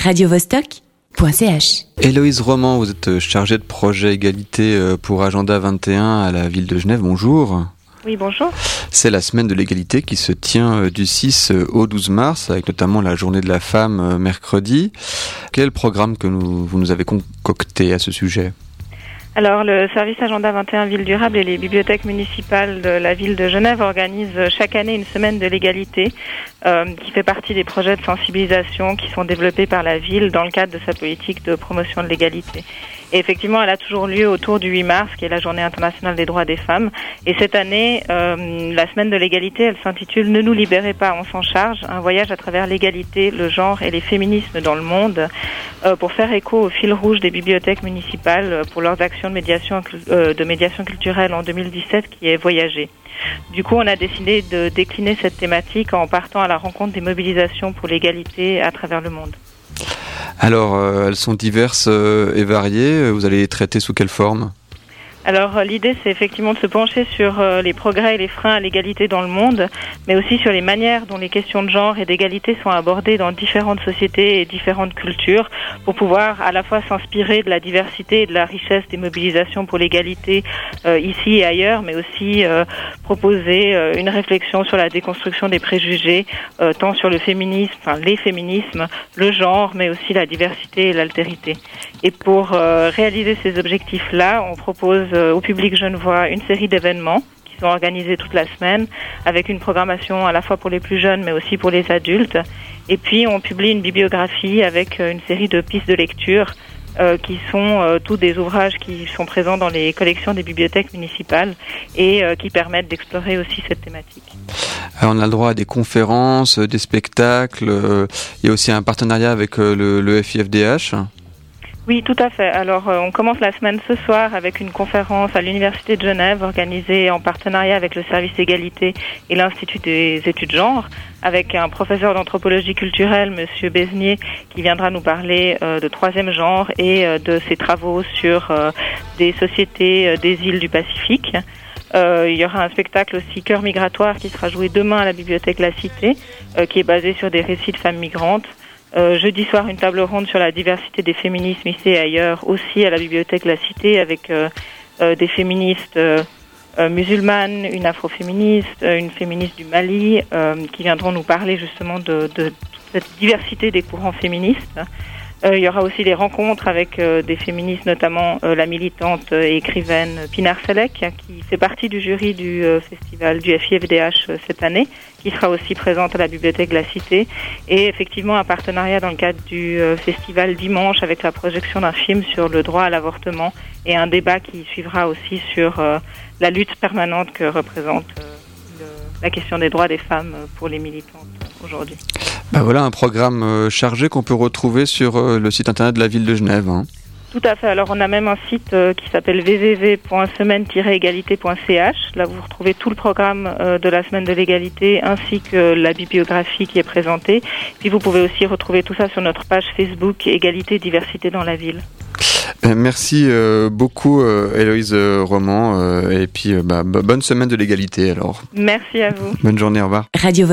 radiovostok.ch. Héloïse Roman, vous êtes chargée de projet égalité euh, pour Agenda 21 à la ville de Genève. Bonjour. Oui, bonjour. C'est la semaine de l'égalité qui se tient euh, du 6 au 12 mars, avec notamment la journée de la femme euh, mercredi. Quel est le programme que nous, vous nous avez concocté à ce sujet? Alors, le service Agenda 21 Ville Durable et les bibliothèques municipales de la ville de Genève organisent chaque année une semaine de l'égalité euh, qui fait partie des projets de sensibilisation qui sont développés par la ville dans le cadre de sa politique de promotion de l'égalité. Et effectivement, elle a toujours lieu autour du 8 mars, qui est la journée internationale des droits des femmes. Et cette année, euh, la semaine de l'égalité, elle s'intitule Ne nous libérez pas, on s'en charge, un voyage à travers l'égalité, le genre et les féminismes dans le monde, euh, pour faire écho au fil rouge des bibliothèques municipales pour leurs actions de médiation, euh, de médiation culturelle en 2017, qui est voyager. Du coup, on a décidé de décliner cette thématique en partant à la rencontre des mobilisations pour l'égalité à travers le monde. Alors, euh, elles sont diverses euh, et variées. Vous allez les traiter sous quelle forme? Alors euh, l'idée c'est effectivement de se pencher sur euh, les progrès et les freins à l'égalité dans le monde, mais aussi sur les manières dont les questions de genre et d'égalité sont abordées dans différentes sociétés et différentes cultures pour pouvoir à la fois s'inspirer de la diversité et de la richesse des mobilisations pour l'égalité euh, ici et ailleurs, mais aussi proposer une réflexion sur la déconstruction des préjugés, tant sur le féminisme, enfin les féminismes, le genre, mais aussi la diversité et l'altérité. Et pour réaliser ces objectifs-là, on propose euh, au public genevois une série d'événements qui sont organisés toute la semaine avec une programmation à la fois pour les plus jeunes mais aussi pour les adultes. Et puis on publie une bibliographie avec euh, une série de pistes de lecture euh, qui sont tous des ouvrages qui sont présents dans les collections des bibliothèques municipales et qui permettent d'explorer aussi cette thématique. on a le droit à des conférences, des spectacles. il y a aussi un partenariat avec le FIFDH. Oui, tout à fait. Alors, euh, on commence la semaine ce soir avec une conférence à l'Université de Genève organisée en partenariat avec le service égalité et l'Institut des études genre, avec un professeur d'anthropologie culturelle, Monsieur Besnier, qui viendra nous parler euh, de troisième genre et euh, de ses travaux sur des sociétés des îles du Pacifique. il y aura un spectacle aussi Cœur migratoire qui sera joué demain à la bibliothèque La Cité, qui est basé sur des récits de femmes migrantes. Euh, jeudi soir, une table ronde sur la diversité des féminismes ici et ailleurs, aussi à la bibliothèque La Cité, avec euh, euh, des féministes musulmanes, une afroféministe, une féministe du Mali, qui viendront nous parler justement de, de, cette diversité des courants féministes. Euh, il y aura aussi des rencontres avec euh, des féministes, notamment euh, la militante et écrivaine Pinar Salek, qui fait partie du jury du festival du FIFDH cette année, qui sera aussi présente à la bibliothèque de la Cité, et effectivement un partenariat dans le cadre du festival dimanche avec la projection d'un film sur le droit à l'avortement et un débat qui suivra aussi sur la lutte permanente que représente la question des droits des femmes pour les militantes aujourd'hui. Bah voilà un programme euh, chargé qu'on peut retrouver sur euh, le site internet de la ville de Genève. Hein. Tout à fait. Alors on a même un site euh, qui s'appelle www.semaine-égalité.ch. Là vous retrouvez tout le programme de la semaine de l'égalité ainsi que la bibliographie qui est présentée. Puis vous pouvez aussi retrouver tout ça sur notre page Facebook Égalité et diversité dans la ville. Ben, merci beaucoup Héloïse Roman et puis bah, bonne semaine de l'égalité alors. Merci à vous. Bonne journée, au revoir. Radio